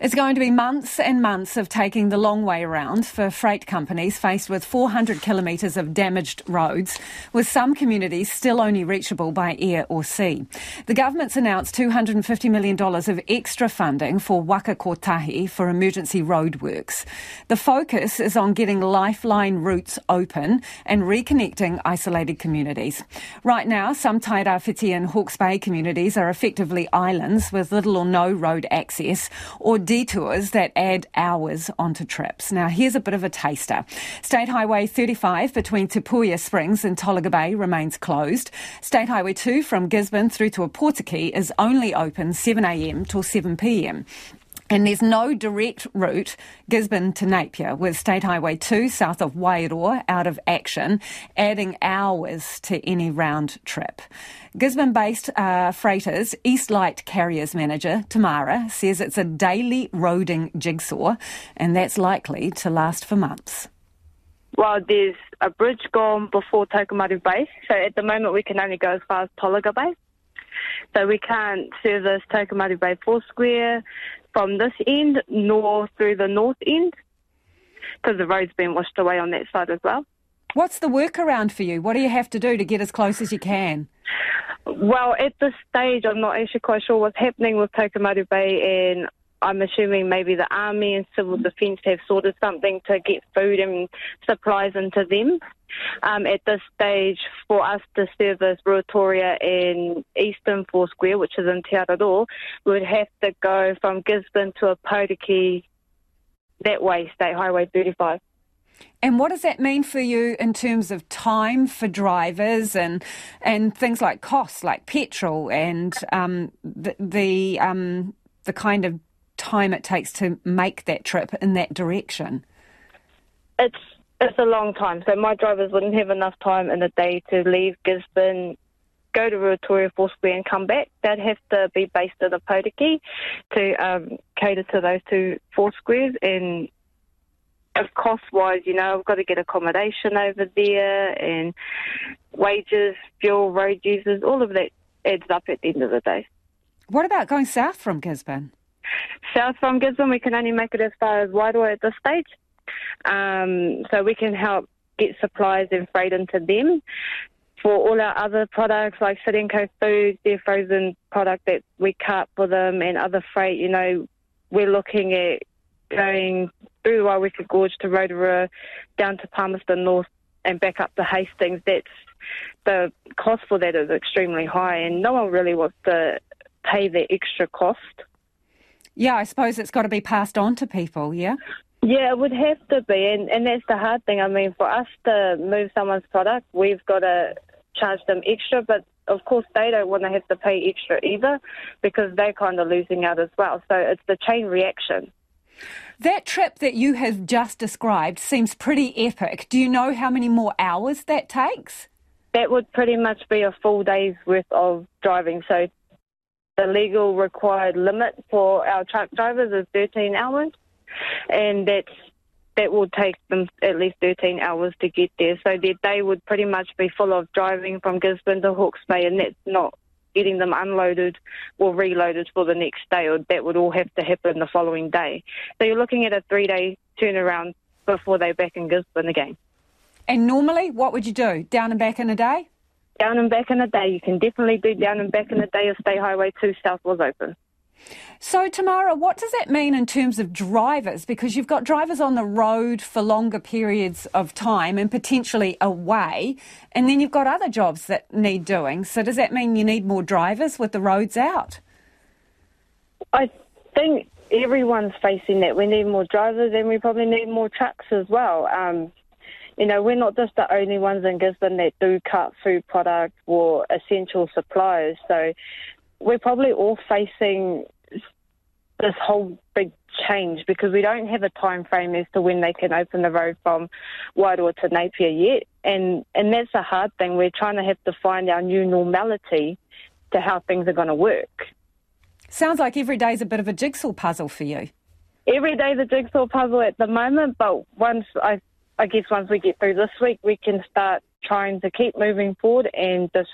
It's going to be months and months of taking the long way around for freight companies faced with 400 kilometres of damaged roads, with some communities still only reachable by air or sea. The government's announced $250 million of extra funding for Waka Kotahi for emergency roadworks. The focus is on getting lifeline routes open and reconnecting isolated communities. Right now, some Tairawhiti and Hawke's Bay communities are effectively islands with little or no road access or detours that add hours onto trips. Now, here's a bit of a taster. State Highway 35 between Te Puia Springs and Tolaga Bay remains closed. State Highway 2 from Gisborne through to Opotiki is only open 7am till 7pm. And there's no direct route Gisborne to Napier with State Highway 2 south of Wairoa out of action, adding hours to any round trip. Gisborne based uh, freighters East Light Carriers manager Tamara says it's a daily roading jigsaw and that's likely to last for months. Well, there's a bridge gone before Tokomaru Bay, so at the moment we can only go as far as Tolaga. So we can't service Tokomaru Bay Foursquare from this end nor through the north end because the road's been washed away on that side as well. What's the workaround for you? What do you have to do to get as close as you can? Well, at this stage, I'm not actually quite sure what's happening with Tokomaru Bay, and I'm assuming maybe the army and civil defence have sorted something to get food and supplies into them. Um, at this stage, for us to service Ruatoria and Eastern Foursquare, which is in Te Araroa, we would have to go from Gisborne to Opotiki that way, State Highway 35. And what does that mean for you in terms of time for drivers and and things like costs, like petrol and um, the the, um, the kind of time it takes to make that trip in that direction? It's it's a long time. So my drivers wouldn't have enough time in a day to leave Gisborne, go to Ruatoria Foursquare and come back. They'd have to be based in Opotiki to um, cater to those two Foursquares. And of cost wise, you know, I've got to get accommodation over there and wages, fuel, road users, all of that adds up at the end of the day. What about going south from Gisborne? South from Gisborne, we can only make it as far as Wairoa at this stage. Um, so we can help get supplies and freight into them. For all our other products like Cedenco Foods, their frozen product that we cut for them and other freight, you know, we're looking at going through the Waioeka Gorge to Rotorua, down to Palmerston North and back up to Hastings. That's the cost for that is extremely high and no one really wants to pay the extra cost. Yeah, I suppose it's got to be passed on to people, yeah? Yeah, it would have to be, and, and that's the hard thing. I mean, for us to move someone's product, we've got to charge them extra, but of course they don't want to have to pay extra either because they're kind of losing out as well. So it's the chain reaction. That trip that you have just described seems pretty epic. Do you know how many more hours that takes? That would pretty much be a full day's worth of driving. So the legal required limit for our truck drivers is 13 hours, and that's that will take them at least 13 hours to get there. So their day would pretty much be full of driving from Gisborne to Hawke's Bay, and that's not getting them unloaded or reloaded for the next day, or that would all have to happen the following day. So you're looking at a three day turnaround before they're back in Gisborne again. And normally, what would you do? Down and back in a day? down and back in a day. You can definitely do down and back in a day if State Highway 2 South was open. So, Tamara, what does that mean in terms of drivers? Because you've got drivers on the road for longer periods of time and potentially away, and then you've got other jobs that need doing. So, does that mean you need more drivers with the roads out? I think everyone's facing that. We need more drivers and we probably need more trucks as well. Um, you know, we're not just the only ones in Gisborne that do cut food products or essential supplies. So we're probably all facing this whole big change because we don't have a time frame as to when they can open the road from Wairoa to Napier yet. And and that's a hard thing. We're trying to have to find our new normality to how things are going to work. Sounds like every day is a bit of a jigsaw puzzle for you. Every day is a jigsaw puzzle at the moment, but once I I guess once we get through this week, we can start trying to keep moving forward and just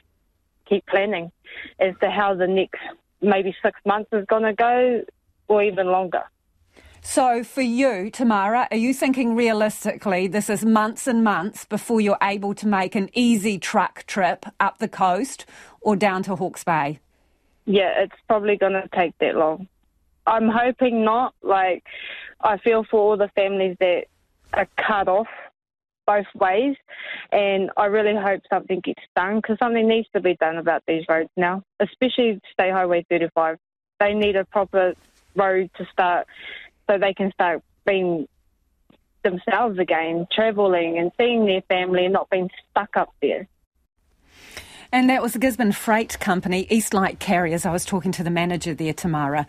keep planning as to how the next maybe six months is going to go or even longer. So, for you, Tamara, are you thinking realistically this is months and months before you're able to make an easy truck trip up the coast or down to Hawke's Bay? Yeah, it's probably going to take that long. I'm hoping not. Like, I feel for all the families that are cut off both ways, and I really hope something gets done because something needs to be done about these roads now, especially State Highway 35. They need a proper road to start so they can start being themselves again, travelling and seeing their family and not being stuck up there. And that was the Gisborne Freight Company, Eastlight Carriers. I was talking to the manager there, Tamara.